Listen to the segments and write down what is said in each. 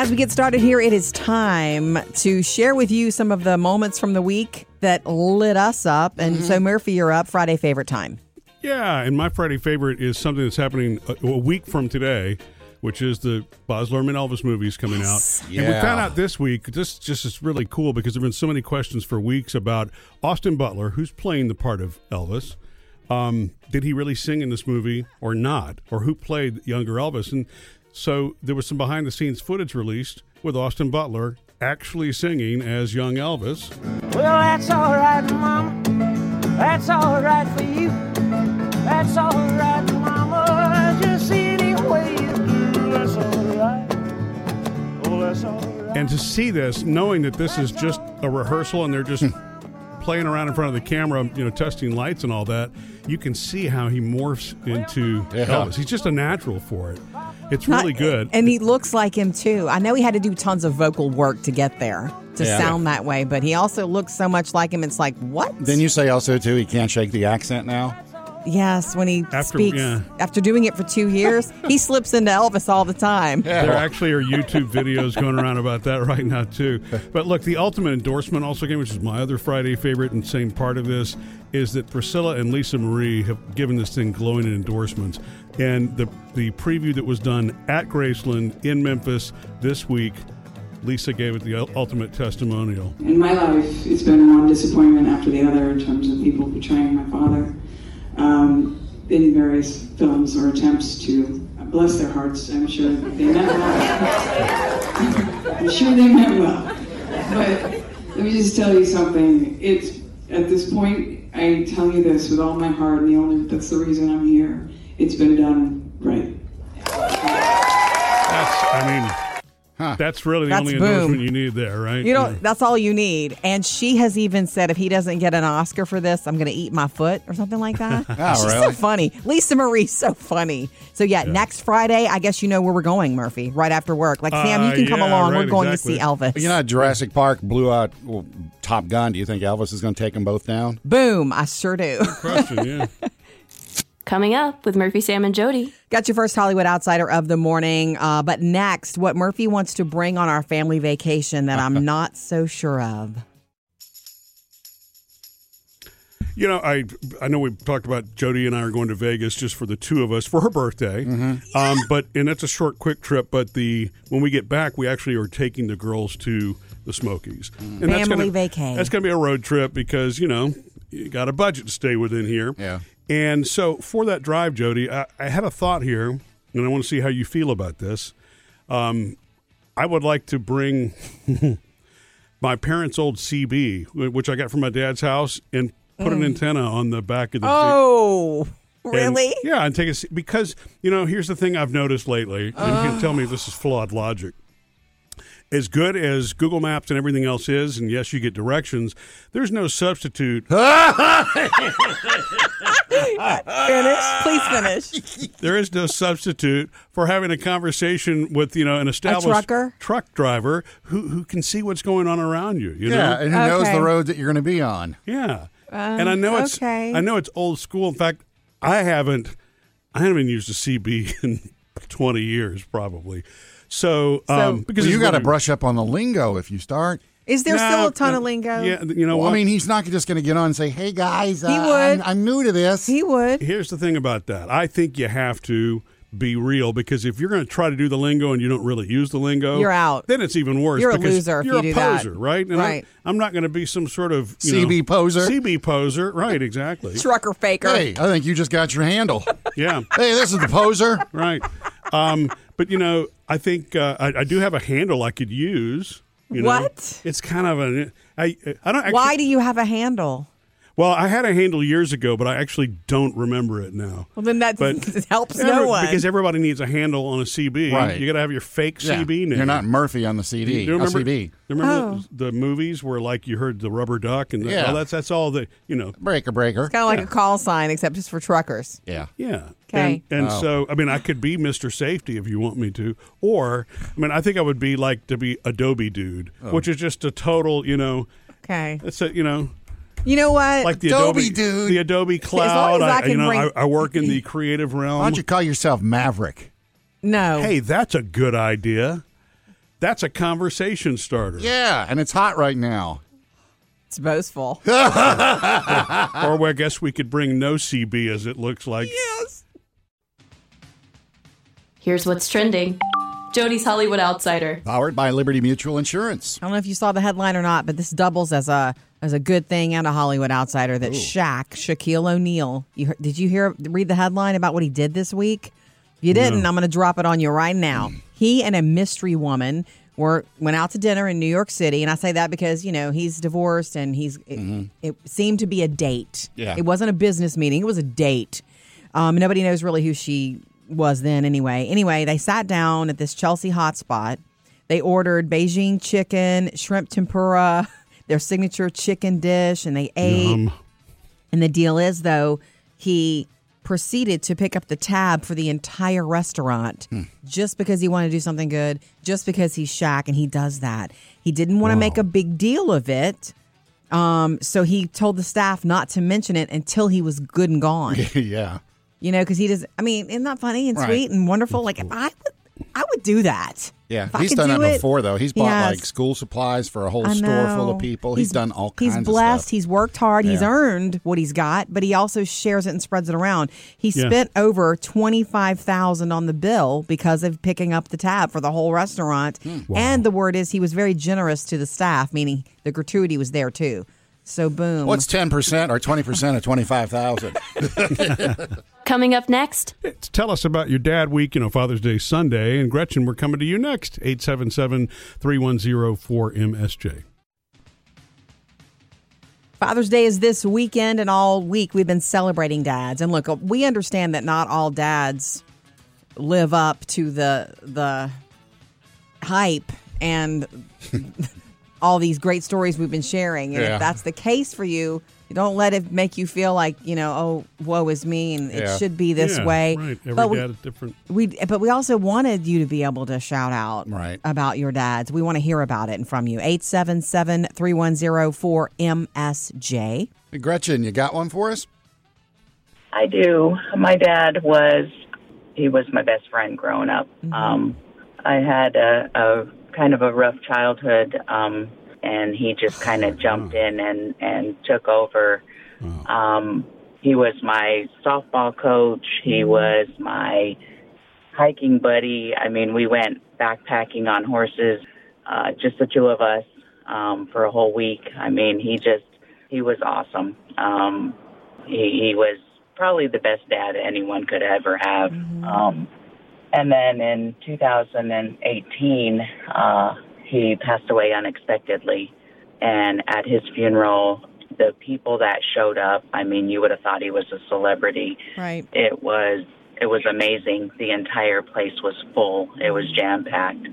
As we get started here, it is time to share with you some of the moments from the week that lit us up. And Mm-hmm. so, Murphy, you're up. Friday favorite time. Yeah, and my Friday favorite is something that's happening a, a week from today, which is the Baz Luhrmann Elvis movies coming out. And we found out this week. This just is really cool because there've been so many questions for weeks about Austin Butler, who's playing the part of Elvis. Um, did he really sing in this movie or not? Or who played younger Elvis? And so there was some behind the scenes footage released with Austin Butler actually singing as young Elvis. Well, that's all right, Mama. That's all right for you. That's all right, Mama. Just any way you do. That's all right. Oh, that's all right. And to see this, knowing that this is just a rehearsal and they're just playing around in front of the camera, you know, testing lights and all that, you can see how he morphs into Yeah. Elvis. He's just a natural for it. It's Not- really good. And he looks like him, too. I know he had to do tons of vocal work to get there to Yeah. sound that way, but he also looks so much like him. It's like, what? Then you say also too he can't shake the accent now. Yes, when he After- speaks, yeah. after doing it for two years, he slips into Elvis all the time. There actually are YouTube videos going around about that right now too. But look, the ultimate endorsement also came, which is my other Friday favorite and same part of this, is that Priscilla and Lisa Marie have given this thing glowing endorsements. And the the preview that was done at Graceland in Memphis this week, Lisa gave it the ultimate testimonial. In my life, it's been one disappointment after the other in terms of people betraying my father um, in various films or attempts to bless their hearts. I'm sure they meant well. I'm sure they meant well. But let me just tell you something. It's at this point, I tell you this with all my heart, and the only that's the reason I'm here. It's been done right. That's, I mean, Huh. that's really the That's only boom. endorsement you need there, right? You know, Yeah. that's all you need. And she has even said if he doesn't get an Oscar for this, I'm going to eat my foot or something like that. Oh, She's so funny. Lisa Marie's so funny. So, yeah, next Friday, I guess you know where we're going, Murphy, right after work. Like, Sam, you Uh, can come yeah, along. we're going exactly. to see Elvis. You know, Jurassic Park blew out well, Top Gun. Do you think Elvis is going to take them both down? Boom. I sure do. question, yeah. Coming up with Murphy, Sam, and Jody. Got your first Hollywood Outsider of the morning. Uh, but next, what Murphy wants to bring on our family vacation that I'm not so sure of. You know, I I know we talked about Jody and I are going to Vegas just for the two of us for her birthday. Um, but and that's a short, quick trip. But the when we get back, we actually are taking the girls to the Smokies. And that's Family gonna, vacay. That's going to be a road trip because you know you got a budget to stay within here. Yeah. And so for that drive, Jody, I, I had a thought here, and I want to see how you feel about this. Um, I would like to bring my parents' old CB, which I got from my dad's house, and put an antenna on the back of the. Oh, and- really? yeah, and take a se- because you know here's the thing I've noticed lately, and you can tell me if this is flawed logic. As good as Google Maps and everything else is, and yes, you get directions. There's no substitute. Finish. Please finish. there is no substitute for having a conversation with you know an established trucker? truck driver who who can see what's going on around you. You Yeah, know, and who knows the roads that you're going to be on? Yeah. Uh, and I know it's okay. I know it's old school. In fact, I haven't I haven't used a CB in 20 years probably. So, um, because Well, you got to brush up on the lingo if you start. Is there No, still a ton no, of lingo? Yeah, you know Well, what? I mean, he's not just going to get on and say, "Hey guys, He uh, would. I'm, I'm new to this." He would. Here's the thing about that. I think you have to be real because if you're going to try to do the lingo and you don't really use the lingo, You're out. Then it's even worse. You're a loser you're you a do that. poser, right? And Right. I, am not going to be some sort of you CB know, poser? CB poser, right? Exactly. Trucker faker. hey, I think you just got your handle. Yeah. hey, this is the poser. right. Um, but you know, I think uh, I, I do have a handle I could use. You know? What? It's kind of a. I I don't. Actually, Why do you have a handle? Well, I had a handle years ago, but I actually don't remember it now. Well, then that But helps Every- no one. because everybody needs a handle on a CB. Right. You got to have your fake Yeah, CB name. You're not Murphy on the CD. Do you remember? LCD. you remember Oh. the, the movies where like you heard the rubber duck and the, Yeah. well, that's that's all the you know. Breaker, breaker. kind of like a call sign, except just for truckers. yeah. Yeah. Okay. And, and Wow. so, I mean, I could be Mr. Safety if you want me to, or I mean, I think I would be like to be Adobe dude, Oh. which is just a total, you know, Okay. it's a you know, You know what? like the Adobe Adobe, dude. the Adobe Cloud. as I I, can you know, bring- I, I work in the creative realm. Why don't you call yourself Maverick? no. Hey, that's a good idea. That's a conversation starter. Yeah, and it's hot right now. It's boastful. Or well, I guess we could bring no CB as it looks like. yes. Here's what's trending Jody's Hollywood Outsider. Powered by Liberty Mutual Insurance. I don't know if you saw the headline or not, but this doubles as a as a good thing and a Hollywood outsider that Shaq, Shaquille O'Neal. You did you hear read the headline about what he did this week? If you didn't, I'm going to drop it on you right now. He and a mystery woman were went out to dinner in New York City, and I say that because you know he's divorced and he's it, it seemed to be a date. Yeah. it wasn't a business meeting; it was a date. Um, nobody knows really who she was then, anyway. Anyway, they sat down at this Chelsea hotspot. They ordered Beijing chicken, shrimp tempura, their signature chicken dish, and they ate. Um, And the deal is, though, he proceeded to pick up the tab for the entire restaurant just because he wanted to do something good, just because he's Shaq, and he does that. He didn't want to make a big deal of it. Um, so he told the staff not to mention it until he was good and gone. yeah. You know, because he does. I mean, isn't that funny and Right. sweet and wonderful? Like, if I would, I would do that. Yeah, If he's done do that it- before, though. He's bought Yes. like school supplies for a whole store full of people. He's, done all kinds of. He's blessed. He's worked hard. He's earned what he's got, but he also shares it and spreads it around. He Yeah. spent over twenty five thousand on the bill because of picking up the tab for the whole restaurant. Hmm. And the word is he was very generous to the staff, meaning the gratuity was there too. So boom. What's ten percent or twenty percent of twenty five thousand? Coming up next, tell us about your dad week, you know, Father's Day Sunday. And Gretchen, we're coming to you next. 877 310 4MSJ. Father's Day is this weekend, and all week we've been celebrating dads. And look, we understand that not all dads live up to the the hype and all these great stories we've been sharing. And Yeah. if that's the case for you, don't let it make you feel like you know, oh, woe is me, and Yeah. it should be this Yeah, way. Right. Every but we, dad is different. we but we also wanted you to be able to shout out Right. about your dads. We want to hear about it and from you. 877-310-4MSJ. Hey, Gretchen, you got one for us? I do. My dad was he was my best friend growing up. Um, I had a, a kind of a rough childhood, um, and he just kind of jumped in and and took over. Um, he was my softball coach. He was my hiking buddy. I mean, we went backpacking on horses, uh, just the two of us, um, for a whole week. I mean, he just he was awesome. Um, he, he was probably the best dad anyone could ever have. Um, and then in 2018, uh, he passed away unexpectedly. And at his funeral, the people that showed up, I mean, you would have thought he was a celebrity. Right. It was it was amazing. The entire place was full. It was jam packed.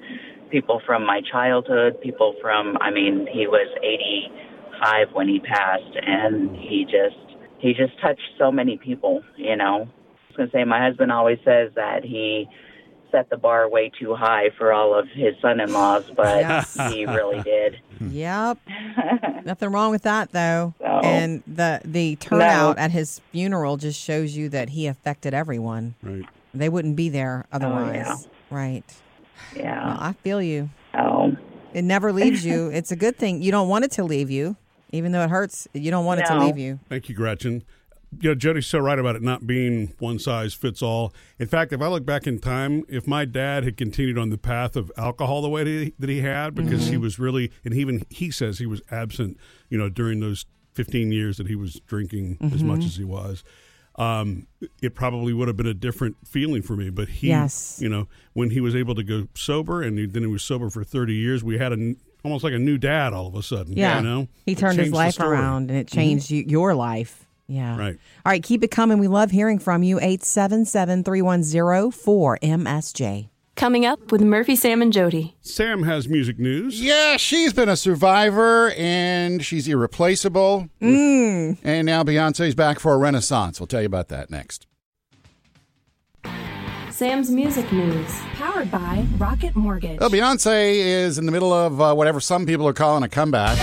People from my childhood, people from I mean, he was 85 when he passed and he just he just touched so many people, you know. I was going to say my husband always says that he set the bar way too high for all of his son-in-laws, but Yes. he really did. Yep. Nothing wrong with that though. So- and the the turnout at his funeral just shows you that he affected everyone. Right. They wouldn't be there oh, otherwise. yeah. Right. Well, Yeah. I feel you. Oh. It never leaves you. It's a good thing. You don't want it to leave you. Even though it hurts, you don't want it to leave you. Thank you, Gretchen. You know, Jody's so right about it not being one size fits all. In fact, if I look back in time, if my dad had continued on the path of alcohol the way that he, that he had, because he mm-hmm. was really, and even he says he was absent, you know, during those 15 years that he was drinking as much mm-hmm. as he was, um, it probably would have been a different feeling for me. But he, Yes. you know, when he was able to go sober and he, then he was sober for 30 years, we had a, almost like a new dad all of a sudden. Yeah. You know, He turned his life around and it mm-hmm. changed you, your life. Yeah. Right. All right. Keep it coming. We love hearing from you. 877 310 4MSJ. coming up with Murphy, Sam, and Jody. Sam has music news. Yeah, she's been a survivor and she's irreplaceable. Mm. And now Beyonce's back for a renaissance. We'll tell you about that next. Sam's music news. Powered by Rocket Mortgage. Well, Beyonce is in the middle of uh, whatever some people are calling a comeback,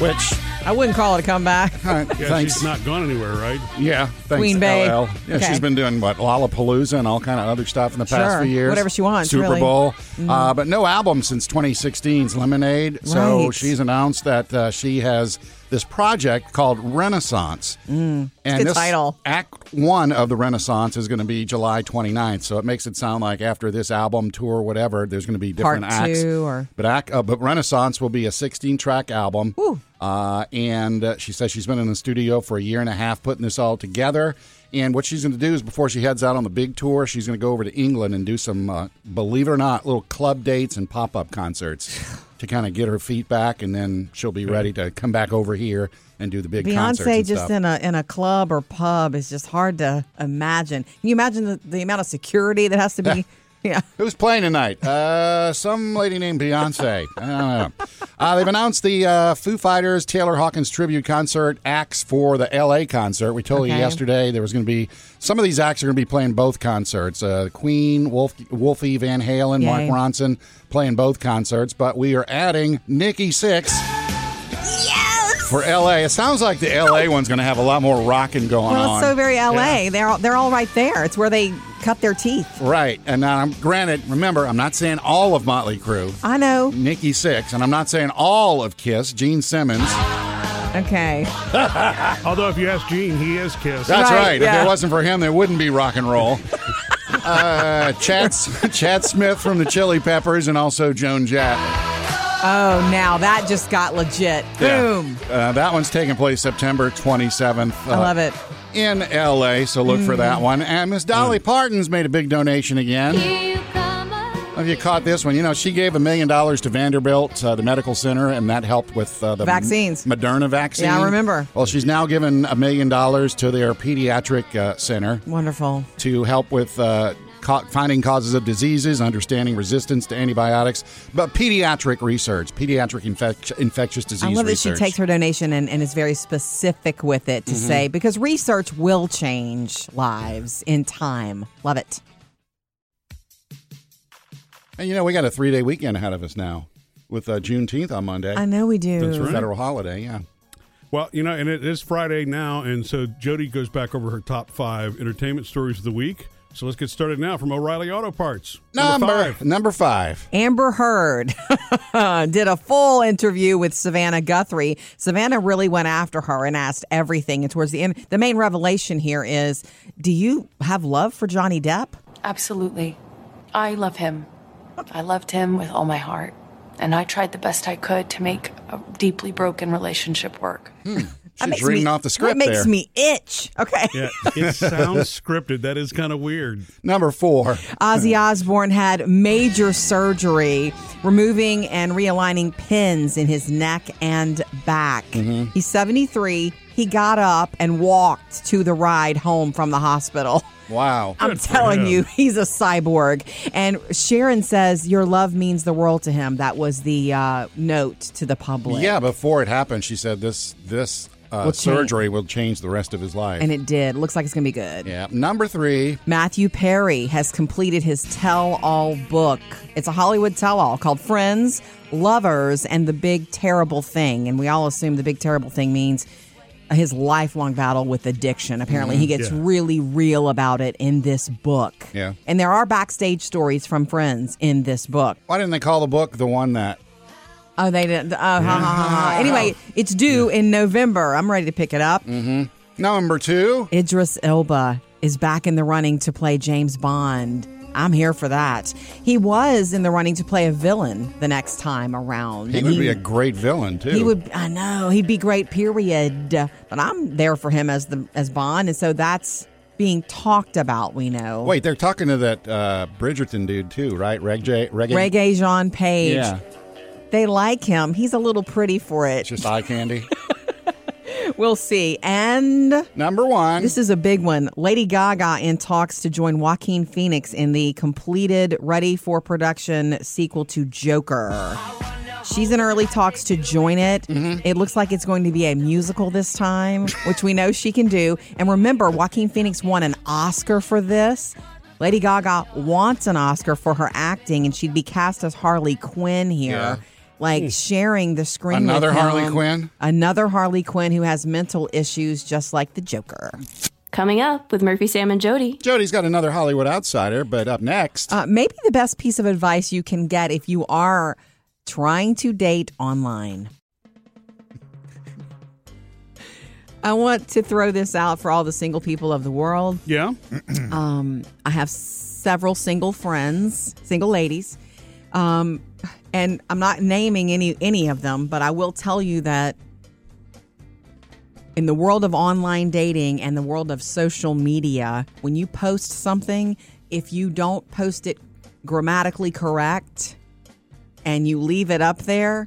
which I wouldn't call it a comeback. All right, Yeah, thanks. she's not gone anywhere, right? Yeah, thanks, Queen Bey. LL. Yeah, Okay. she's been doing what Lollapalooza and all kind of other stuff in the past Sure. few years. Whatever she wants, Super really. Mm-hmm. Bowl, uh, but no album since 2016's Lemonade. So Right. she's announced that uh, she has this project called Renaissance. Mm, and good this title. Act one of the Renaissance is going to be July 29th. So it makes it sound like after this album tour, whatever, there's going to be different Part acts. two or- But act, uh, but Renaissance will be a 16 track album. Uh, and uh, she says she's been in the studio for a year and a half putting this all together. And what she's going to do is before she heads out on the big tour, she's going to go over to England and do some, uh, believe it or not, little club dates and pop up concerts to kind of get her feet back. And then she'll be ready to come back over here and do the big concerts. Beyonce just stuff. in a in a club or pub is just hard to imagine. Can you imagine the, the amount of security that has to be? yeah. Who's playing tonight? Uh, some lady named Beyonce. I don't know. Uh, they've announced the uh, Foo Fighters Taylor Hawkins tribute concert acts for the L.A. concert. We told you Okay. yesterday there was going to be some of these acts are going to be playing both concerts. Uh, Queen, Wolf, Wolfie Van Halen, Mark Yay. Ronson playing both concerts, but we are adding Nikki Sixx. For LA, it sounds like the LA one's going to have a lot more rocking going Well, on. it's so very LA. They're all, they're all right there. It's where they cut their teeth. right, and now, I'm granted, remember, I'm not saying all of Motley Crue. I know. Nikki Sixx, and I'm not saying all of Kiss. Gene Simmons. Okay. Although, if you ask Gene, he is Kiss. That's Right, right. If it wasn't for him, there wouldn't be rock and roll. uh, Chad Chad Smith from the Chili Peppers, and also Joan Jett. Oh, now that just got legit. Boom. Uh, that one's taking place September 27th. Uh, I love it. In L.A., so look for Mm. that one. And Miss Dolly Parton's made a big donation again. Have you caught this one? You know, she gave a million dollars to Vanderbilt, uh, the medical center, and that helped with uh, the Vaccines. Moderna vaccine. Yeah, I remember. Well, she's now given a million dollars to their pediatric uh, center Wonderful. to help with uh, ca- finding causes of diseases, understanding resistance to antibiotics, but pediatric research, pediatric infect- infectious disease I love that she takes her donation and, and is very specific with it to Mm-hmm. say, because research will change lives in time. Love it. and you know, we got a three day weekend ahead of us now with uh, Juneteenth on Monday. I know we do. That's right. Federal holiday, yeah. Well, you know, and it is Friday now, and so Jody goes back over her top five entertainment stories of the week. So let's get started now from O'Reilly Auto Parts. Number five. number five. Amber Heard did a full interview with Savannah Guthrie. Savannah really went after her and asked everything. And towards the end, the main revelation here is do you have love for Johnny Depp? Absolutely. I love him. I loved him with all my heart. And I tried the best I could to make a deeply broken relationship work. That She's makes reading me- off the script That makes there. me itch. Okay. Yeah, it sounds scripted. That is kind of weird. Number four. Ozzy Osbourne had major surgery, removing and realigning pins in his neck and back. Mm-hmm. He's 73. He got up and walked to the ride home from the hospital. Wow. I'm Good telling you, he's a cyborg. And Sharon says, Your love means the world to him. That was the uh, note to the public. Yeah, before it happened, she said this this uh, surgery will change the rest of his life. And it did. Looks like it's going to be good. yeah. Number three. Matthew Perry has completed his tell all book. It's a Hollywood tell all called Friends, Lovers, and the Big Terrible Thing. And we all assume the big terrible thing means his lifelong battle with addiction. Apparently, he gets Yeah. really real about it in this book. Yeah. And there are backstage stories from friends in this book. Why didn't they call the book the one that? Oh, they didn't. Oh, ha, ha, ha, ha. Anyway, it's due in November. I'm ready to pick it up. Number two. Idris Elba is back in the running to play James Bond. I'm here for that. He was in the running to play a villain the next time around. He and would be a great villain too. he would. I know he'd be great. Period. But I'm there for him as the as Bond, and so that's being talked about. We know. Wait, they're talking to that uh, Bridgerton dude too, right? Reg J. Reg- Reggae Jean Page. Yeah, They like him. He's a little pretty for it. it's just eye candy. We'll see. And Number one. This is a big one. Lady Gaga in talks to join Joaquin Phoenix in the completed, ready for production sequel to Joker. She's in early talks to join it. Mm-hmm. It looks like it's going to be a musical this time, which we know she can do. And remember, Joaquin Phoenix won an Oscar for this. Lady Gaga wants an Oscar for her acting, and she'd be cast as Harley Quinn here. Yeah. Like sharing the screen. Another with Harley him. Quinn? Another Harley Quinn who has mental issues, just like the Joker. Coming up with Murphy, Sam, and Jody. Jody's got another Hollywood outsider, but up next. Uh, maybe the best piece of advice you can get if you are trying to date online. I want to throw this out for all the single people of the world. Yeah. Um, I have several single friends, single ladies, um, and I'm not naming any any of them, but I will tell you that in the world of online dating and the world of social media, when you post something, if you don't post it grammatically correct and you leave it up there,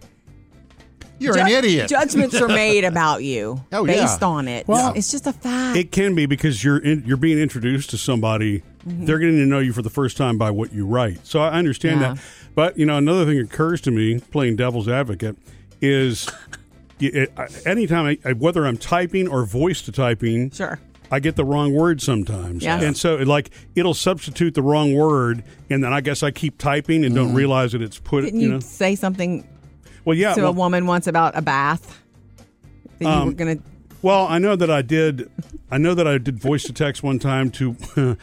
You're an idiot. Judgments are made about you Oh, yeah. based on it. Well, it's just a fact. It can be because you're in, you're being introduced to somebody. Mm-hmm. They're getting to know you for the first time by what you write. So I understand Yeah. that. But you know, another thing occurs to me playing devil's advocate is it, anytime I, whether I'm typing or voice to typing, sure. I get the wrong word sometimes. Yes. And so like it'll substitute the wrong word and then I guess I keep typing and don't realize that it's put Didn't you you, know. say something Well yeah. to well- a woman once about a bath? That you Um, were gonna. Well, I know that I did. I know that I did voice to text one time to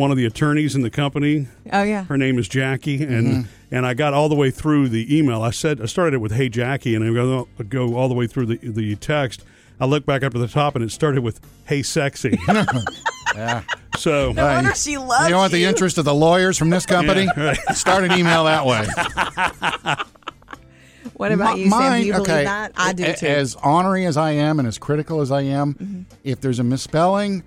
one of the attorneys in the company. Oh yeah. Her name is Jackie, and Mm-hmm. and I got all the way through the email. I said I started it with "Hey Jackie," and I go I'd go all the way through the the text. I look back up to the top, and it started with "Hey sexy." yeah. so No wonder she loves You want the interest of the lawyers from this company? Yeah, right. Start an email that way. What about Mi- you, Sam? Do you okay, believe that? I do a- too. As ornery as I am and as critical as I am, Mm-hmm. if there's a misspelling,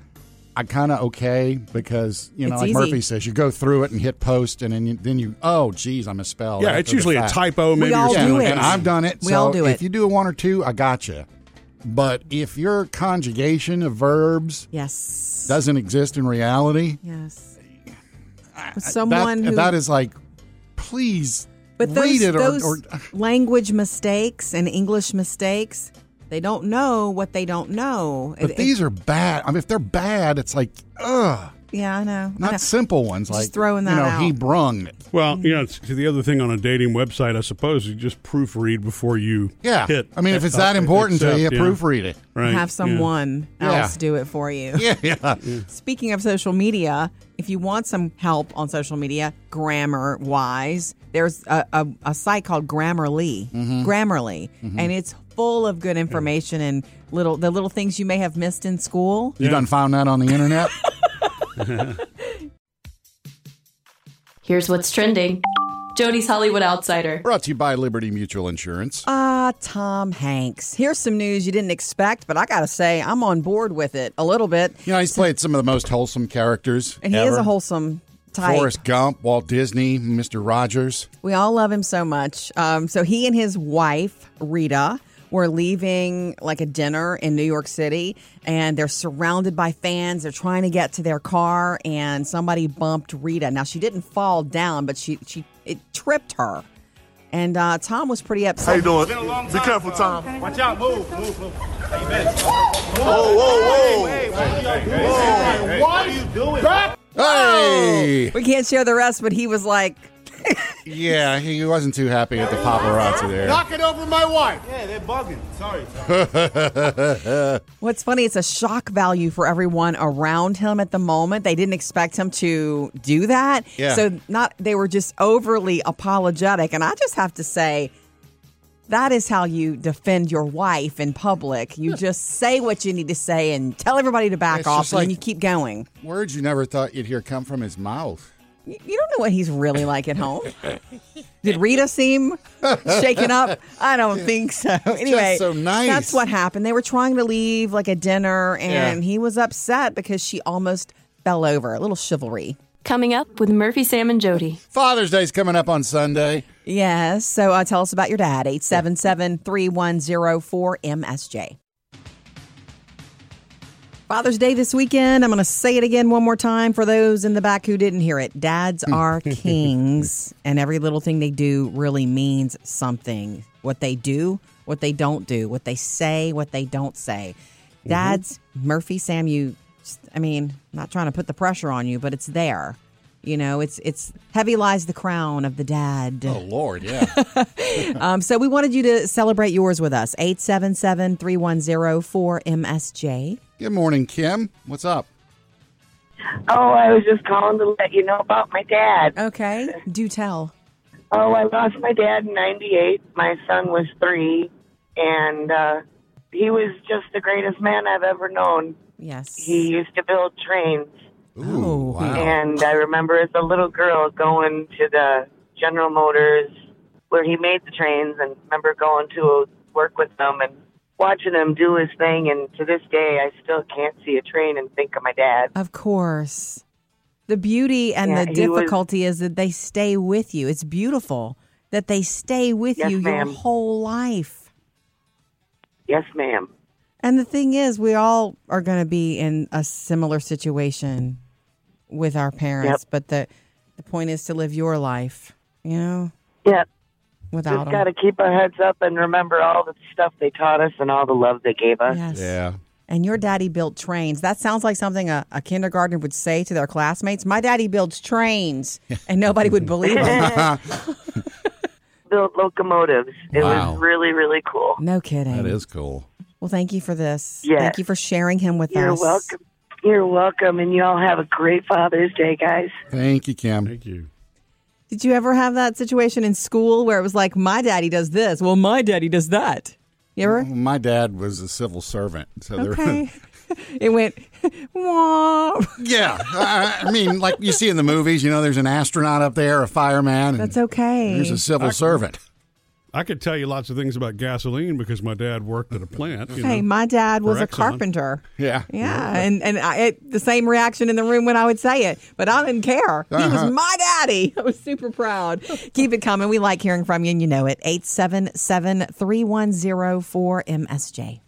I kind of okay because you know, It's like easy. Murphy says, you go through it and hit post, and then you, then you oh, geez, I misspelled. yeah, after it's the usually a fact. typo. Maybe all or do something it. like and that. I've done it. We so all do it. if you do a one or two, I gotcha. But if your conjugation of verbs yes. doesn't exist in reality, Yes. With someone that, who. that is like, please but those, read it or, or language mistakes and English mistakes, they don't know what they don't know. But It- these are bad. I mean, if they're bad, it's like, ugh. Yeah, I know. I Not know. simple ones Just like throwing you that know he out. brung. Well, you know, it's, the other thing on a dating website, I suppose, you just proofread before you Yeah, hit. I mean, if it's uh, that important to you, yeah. proofread it. Right. Have someone Yeah. else do it for you. Yeah, yeah. Speaking of social media, if you want some help on social media, grammar wise, there's a, a, a site called Grammarly. Mm-hmm. Grammarly, and it's full of good information and little the little things you may have missed in school. You done found that on the internet? Here's what's trending Jody's Hollywood Outsider. Brought to you by Liberty Mutual Insurance. Ah, Tom Hanks. Here's some news you didn't expect, but I gotta say I'm on board with it a little bit. You know, he's played some of the most wholesome characters. And he ever. is a wholesome type. Forrest Gump, Walt Disney, Mr. Rogers. We all love him so much. Um, so he and his wife Rita were leaving like a dinner in New York City, and they're surrounded by fans. They're trying to get to their car, and somebody bumped Rita. Now she didn't fall down, but she she it tripped her. And uh, Tom was pretty upset. How you doing? Be careful, Tom. Watch out, move, move, move. How you been? Whoa, whoa, whoa. Hey, what are y'all doing? Hey, What are you doing? Hey! We can't share the rest, but he was like, Yeah, he wasn't too happy at the paparazzi there. Knock it over my wife. Yeah, they're bugging. Sorry. What's funny, it's a shock value for everyone around him at the moment. They didn't expect him to do that. Yeah. So not they were just overly apologetic. And I just have to say, that is how you defend your wife in public. You just say what you need to say and tell everybody to back It's off, and like- you keep going. Words you never thought you'd hear come from his mouth. You you don't know what he's really like at home. Did Rita seem shaken up? I don't think so. Anyway, so nice. That's what happened. They were trying to leave like a dinner, and Yeah. he was upset because she almost fell over. A little chivalry. Coming up with Murphy, Sam, and Jody. Father's Day's coming up on Sunday. Yes. So uh, tell us about your dad. 877 3104 MSJ. Father's Day this weekend. I'm going to say it again one more time for those in the back who didn't hear it. Dads are kings, and every little thing they do really means something. What they do, what they don't do, what they say, what they don't say. Dads, Murphy, Sam, you, I mean, I'm not trying to put the pressure on you, but it's there. You know, it's it's heavy lies the crown of the dad. Oh Lord, yeah. Um, so we wanted you to celebrate yours with us. 877-310-4MSJ. Good morning, Kim. What's up? Oh, I was just calling to let you know about my dad. Okay, do tell. Oh, I lost my dad in 98. My son was three, and uh, he was just the greatest man I've ever known. Yes. He used to build trains. Ooh, wow. And I remember as a little girl going to the General Motors where he made the trains and remember going to work with them and watching him do his thing. And to this day, I still can't see a train and think of my dad. Of course. The beauty and Yeah, the he was- difficulty is that they stay with you. It's beautiful that they stay with Yes, you your whole life. Yes, ma'am. And the thing is, we all are going to be in a similar situation with our parents, Yep. but the the point is to live your life, you know, Yeah. Without Just got to keep our heads up and remember all the stuff they taught us and all the love they gave us. Yes. Yeah. And your daddy built trains. That sounds like something a, a kindergartner would say to their classmates. My daddy builds trains, and nobody would believe him. Built locomotives. It Wow. was really, really cool. No kidding. That is cool. Well, thank you for this. Yes. Thank you for sharing him with us. You're welcome. You're welcome, and you all have a great Father's Day, guys. Thank you, Cam. Thank you. Did you ever have that situation in school where it was like, my daddy does this? Well, my daddy does that. You ever? Well, my dad was a civil servant, so there. Okay. it went, wah. yeah, I I mean, like you see in the movies, you know, there's an astronaut up there, a fireman. And That's okay. There's a civil servant. I could tell you lots of things about gasoline because my dad worked at a plant. You Hey, know, my dad was for a carpenter. Yeah. Yeah, and and I, it, the same reaction in the room when I would say it, but I didn't care. He was Uh-huh. my daddy. I was super proud. Keep it coming. We like hearing from you, and you know it. 877-310-4MSJ.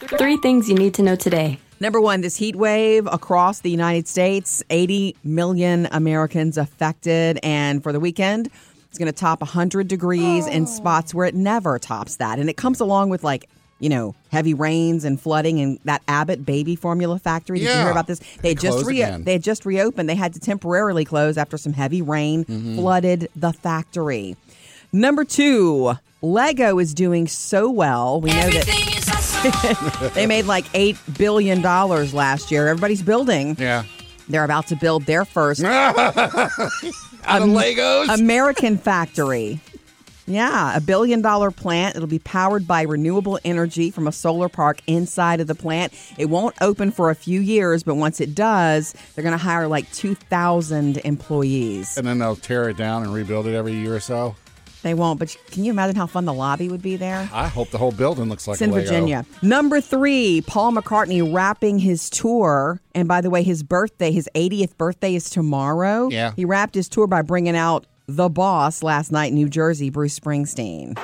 Three things you need to know today. Number one, this heat wave across the United States, 80 million Americans affected. And for the weekend, it's going to top 100 degrees in spots where it never tops that. And it comes along with like, you know, heavy rains and flooding and that Abbott baby formula factory. Did you hear about this? They had just closed re- they had just reopened. They had to temporarily close after some heavy rain Mm-hmm. flooded the factory. Number two, Lego is doing so well. We know that they made like eight billion dollars last year. Everybody's building. Yeah. They're about to build their first Out of Legos. American factory. Yeah, a billion dollar plant. It'll be powered by renewable energy from a solar park inside of the plant. It won't open for a few years, but once it does, they're going to hire like 2,000 employees. and then they'll tear it down and rebuild it every year or so. They won't, but can you imagine how fun the lobby would be there? I hope the whole building looks like It's in a Lego. Virginia. Number three, Paul McCartney wrapping his tour. And by the way, his birthday, his 80th birthday is tomorrow. Yeah. He wrapped his tour by bringing out the boss last night in New Jersey, Bruce Springsteen.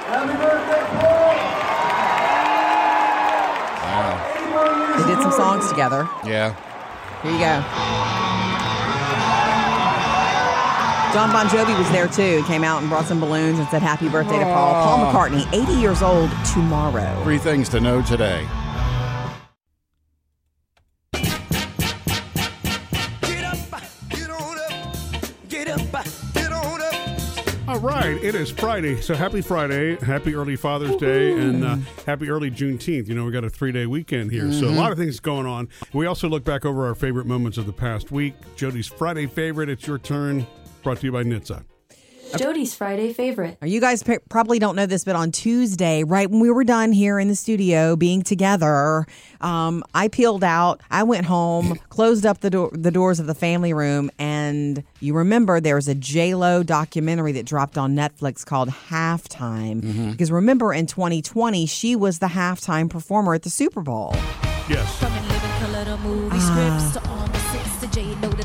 Wow. They did some songs together. Yeah. Here you go. John Bon Jovi was there too. He came out and brought some balloons and said happy birthday to Paul. Paul McCartney, 80 years old tomorrow. Three things to know today. All right, it is Friday, so happy Friday, happy early Father's Day, and uh, happy early Juneteenth. You know, we got a three day weekend here, so a lot of things going on. We also look back over our favorite moments of the past week. Jody's Friday favorite, it's your turn, brought to you by Nitza. Jody's Friday favorite. You guys p- probably don't know this, but on Tuesday, right when we were done here in the studio being together, um, I peeled out. I went home, closed up the door, the doors of the family room, and you remember there was a J Lo documentary that dropped on Netflix called Halftime. Because remember, in 2020, she was the halftime performer at the Super Bowl. Yes.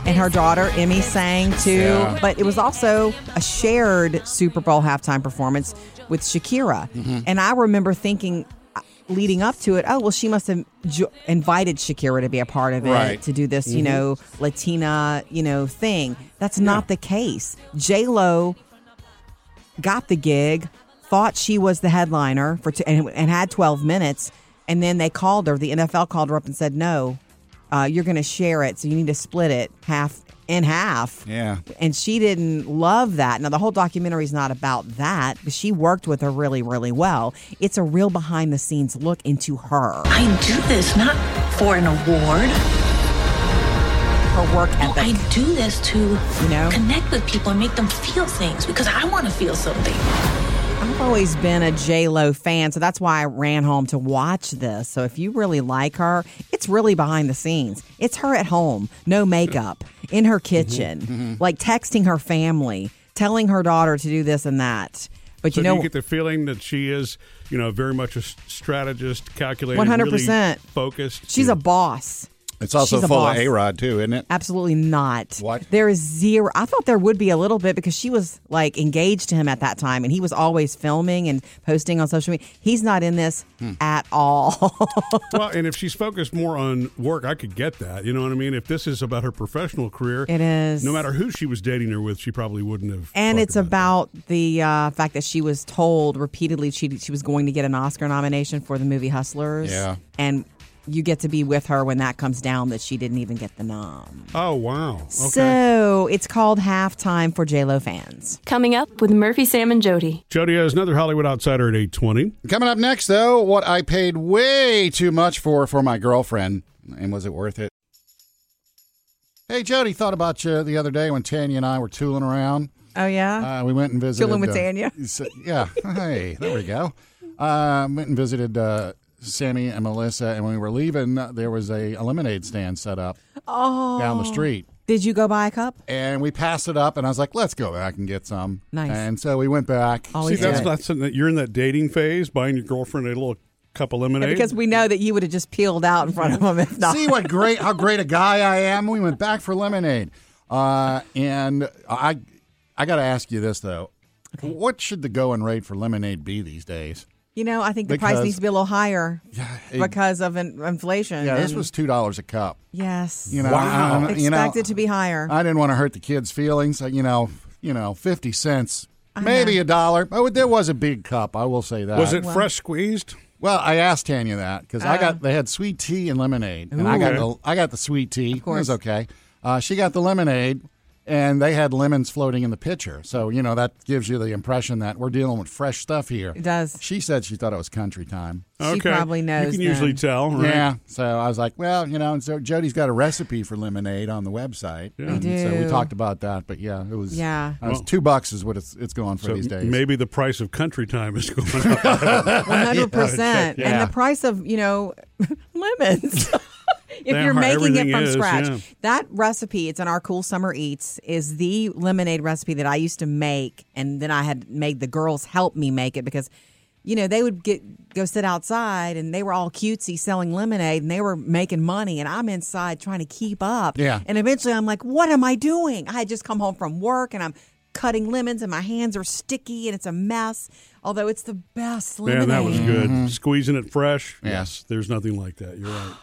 And her daughter Emme sang too. Yeah. But it was also a shared Super Bowl halftime performance with Shakira. And I remember thinking uh, leading up to it, oh well, she must have jo- invited Shakira to be a part of it Right. to do this, you know, Latina, you know, thing. That's not the case. J Lo got the gig, thought she was the headliner for t- and, and had 12 minutes, and then they called her. The NFL called her up and said, "No, uh, you're going to share it, so you need to split it half in half. Yeah. And she didn't love that. Now, the whole documentary is not about that, but she worked with her really, really well. It's a real behind the scenes look into her. I do this not for an award. Her work No, ethic. I do this to You know? connect with people and make them feel things because I want to feel something. I've always been a J Lo fan, so that's why I ran home to watch this. So if you really like her, it's really behind the scenes. It's her at home, no makeup, in her mm-hmm. kitchen, mm-hmm. like texting her family, telling her daughter to do this and that. But So you know, you get the feeling that she is, you know, very much a strategist, calculated, 100%. focused. she's a boss. It's also She's a full boss. of A Rod, too, isn't it? Absolutely not. What? There is zero. I thought there would be a little bit because she was like engaged to him at that time and he was always filming and posting on social media. He's not in this Hmm. at all. well, and if she's focused more on work, I could get that. You know what I mean? If this is about her professional career, It is. No matter who she was dating her with, she probably wouldn't have. and talked it's about the uh, fact that she was told repeatedly she she was going to get an Oscar nomination for the movie Hustlers. Yeah. And you get to be with her when that comes down that she didn't even get the nom. Oh wow! Okay. So it's called halftime for JLo fans. Coming up with Murphy, Sam, and Jody. Jody has another Hollywood outsider at eight twenty. Coming up next, though, what I paid way too much for for my girlfriend, and was it worth it? Hey, Jody, thought about you the other day when Tanya and I were tooling around. Oh yeah. Uh, we went and visited. Tooling with uh, Tanya? s- yeah. Hey, there we go. Uh, went and visited uh, Sammy and Melissa, and when we were leaving, there was a, a lemonade stand set up Oh. down the street. Did you go buy a cup? And we passed it up, and I was like, "Let's go back and get some." Nice. And so we went back. See, Always that's not something that you're in that dating phase, buying your girlfriend a little cup of lemonade. Because we know that you would have just peeled out in front of him if not. See what great how great a guy I am. We went back for lemonade, uh, and I I got to ask you this though: what should the going rate for lemonade be these days? You know, I think the price Because- needs to be a little higher it- because of in- inflation. Yeah, this and- was two dollars a cup. yes. You know, Wow. and, you know, it to be higher. I didn't want to hurt the kids' feelings. uh, You know, you know, fifty cents, I maybe a dollar. Oh, there was a big cup. I will say that. was it fresh squeezed? Well, I asked Tanya that because I Uh. got they had sweet tea and lemonade, and I got the I got the sweet tea. Of course. it was okay. Uh, she got the lemonade, and they had lemons floating in the pitcher. So you know that gives you the impression that we're dealing with fresh stuff here. It does. She said she thought it was country time. Okay. She probably knows You can usually tell, right? Yeah. So I was like, well, you know, and so Jody's got a recipe for lemonade on the website. We And So we talked about that, but yeah, it was Yeah. Uh, it was Well- two bucks is what it's it's going for So these days. maybe the price of country time is going up. One hundred percent, Yeah. and the price of you know lemons. If Damn you're making it from is, scratch, yeah. that recipe it's in our cool summer eats is the lemonade recipe that I used to make, and then I had made the girls help me make it because. You know, they would get go sit outside and they were all cutesy selling lemonade and they were making money and I'm inside trying to keep up. Yeah. And eventually I'm like, what am I doing? I had just come home from work and I'm cutting lemons and my hands are sticky and it's a mess. Although it's the best lemonade. Man, that was good. Mm-hmm. Squeezing it fresh. Yeah. Yes, there's nothing like that. You're right.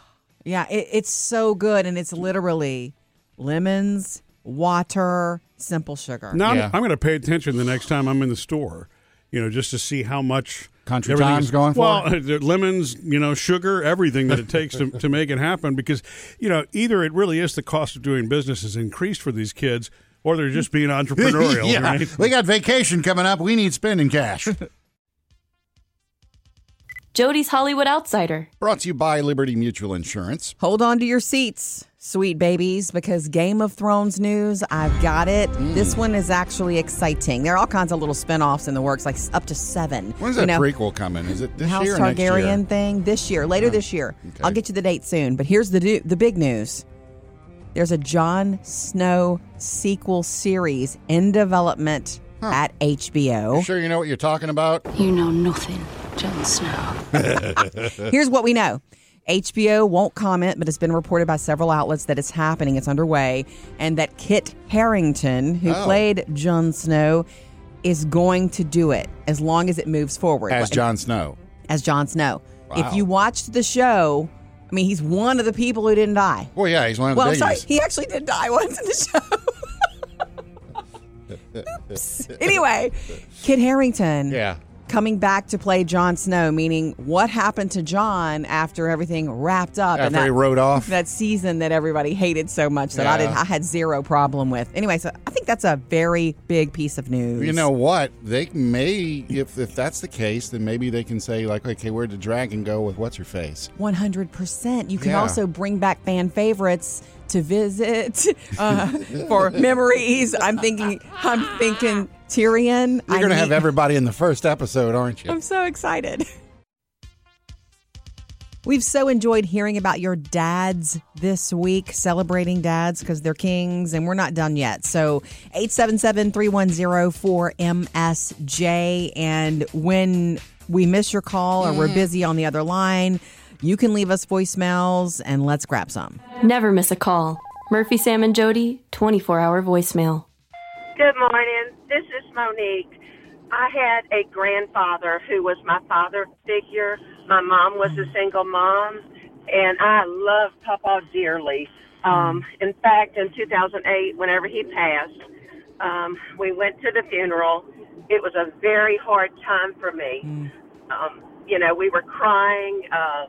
Yeah, it, it's so good, and it's literally lemons, water, simple sugar. Now Yeah. I'm, I'm going to pay attention the next time I'm in the store. You know, just to see how much Country everything Time's is- going for? Well, uh, lemons, you know, sugar, everything that it takes to, to make it happen. Because you know, either it really is the cost of doing business has increased for these kids, or they're just being entrepreneurial. yeah. right? We got vacation coming up. We need spending cash. Jody's Hollywood Outsider. Brought to you by Liberty Mutual Insurance. Hold on to your seats, sweet babies, because Game of Thrones news, I've got it. Mm. This one is actually exciting. There are all kinds of little spin-offs in the works, like up to seven. When's You that know, prequel coming? Is it this House year or next year? Targaryen thing this year, later this year. I'll get you the date soon. But here's the do- the big news. There's a Jon Snow sequel series in development at HBO. Sure, you know what you're talking about. You know nothing, Jon Snow. Here's what we know. HBO won't comment, but it's been reported by several outlets that it's happening, it's underway, and that Kit Harington, who Oh. played Jon Snow, is going to do it as long as it moves forward. As Jon Snow. As Jon Snow. Wow. If you watched the show, I mean, he's one of the people who didn't die. Well, yeah, he's one of the Well, biggies. sorry, he actually did die once in the show. Oops. Anyway, Kit Harington Yeah. Coming back to play Jon Snow, meaning what happened to Jon after everything wrapped up After he rode off? that season that everybody hated so much that I did I had zero problem with. Anyway, so I think that's a very big piece of news. You know what? They may, if if that's the case, then maybe they can say like, okay, where'd the dragon go with what's her face? 100%. You can Yeah. also bring back fan favorites to visit uh, for memories. I'm thinking I'm thinking Tyrion. You're going to have everybody in the first episode, aren't you? I'm so excited. We've so enjoyed hearing about your dads this week, celebrating dads because they're kings, and we're not done yet. So, 877 310 4MSJ. And when we miss your call or we're mm-hmm. busy on the other line, you can leave us voicemails and let's grab some. Never miss a call. Murphy, Sam, and Jody, 24 hour voicemail. Good morning. This is Monique. I had a grandfather who was my father figure. My mom was a single mom, and I loved Papa dearly. Um, in fact, in 2008, whenever he passed, um, we went to the funeral. It was a very hard time for me. Um, you know, we were crying, uh,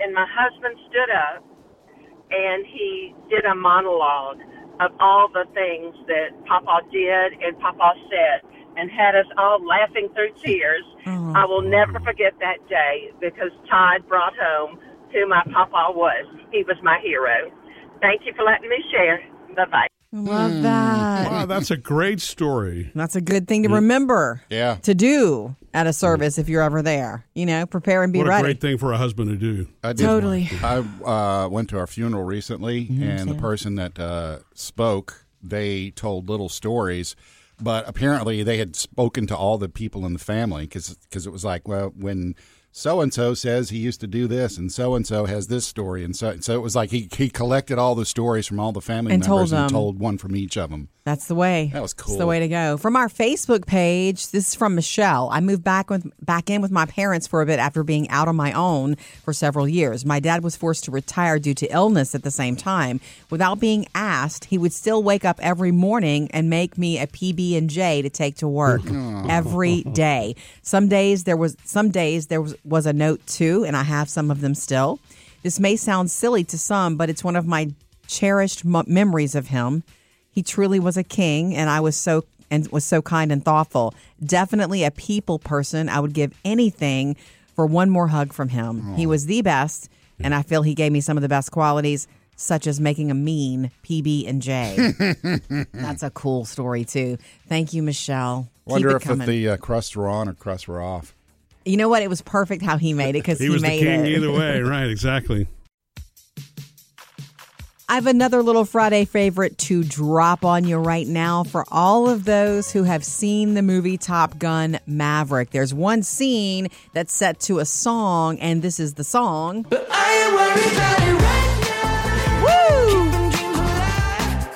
and my husband stood up and he did a monologue of all the things that Papa did and Papa said and had us all laughing through tears. Mm-hmm. I will never forget that day because Todd brought home who my Papa was. He was my hero. Thank you for letting me share. Bye bye. Love that. Wow, that's a great story. That's a good thing to remember Yeah. to do at a service if you're ever there. You know, prepare and be What a ready. great thing for a husband to do. I did Totally. I uh, went to our funeral recently, and the person that uh, spoke, they told little stories, but apparently they had spoken to all the people in the family because it was like, well, when so and so says he used to do this, and so and so has this story, and so so it was like he he collected all the stories from all the family And told members and told one from each of them. That's the way. That was cool. the way to go. From our Facebook page, this is from Michelle. I moved back with back in with my parents for a bit after being out on my own for several years. My dad was forced to retire due to illness at the same time. Without being asked, he would still wake up every morning and make me a PB and J to take to work every day. Some days there was some days there was, was a note too, and I have some of them still. This may sound silly to some, but it's one of my cherished mo- memories of him. He truly was a king, and I was so and was so kind and thoughtful. Definitely a people person. I would give anything for one more hug from him. He was the best, and I feel he gave me some of the best qualities, such as making a mean PB and J. That's a cool story too. Thank you, Michelle. Wonder if, if the uh, crusts were on or crusts were off. You know what? It was perfect how he made it because he, He was the made king it. either way, right? Exactly. I have another little Friday favorite to drop on you right now for all of those who have seen the movie Top Gun Maverick. There's one scene that's set to a song, and this is the song. Woo!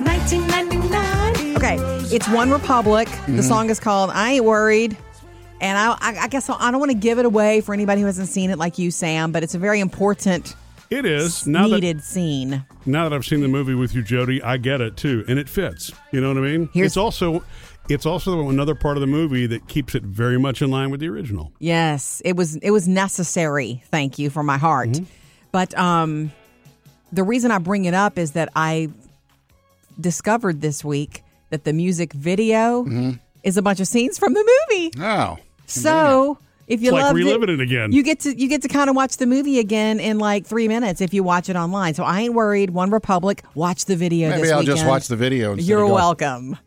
1999. Okay, it's OneRepublic. The Mhm. song is called I Ain't Worried. And I, I, I guess I don't want to give it away for anybody who hasn't seen it like you, Sam, but it's a very important, It is now that needed scene. now that I've seen the movie with you, Jody, I get it too, and it fits. You know what I mean? Here's- it's also it's also another part of the movie that keeps it very much in line with the original. Yes, it was it was necessary. Thank you for my heart. Mm-hmm. But um the reason I bring it up is that I discovered this week that the music video is a bunch of scenes from the movie. Mm-hmm. Oh. So if you It's like loved reliving it, it again. you get to you get to kind of watch the movie again in like three minutes if you watch it online. So I ain't worried. OneRepublic, watch the video. Maybe this I'll just watch the video. You're of going- welcome.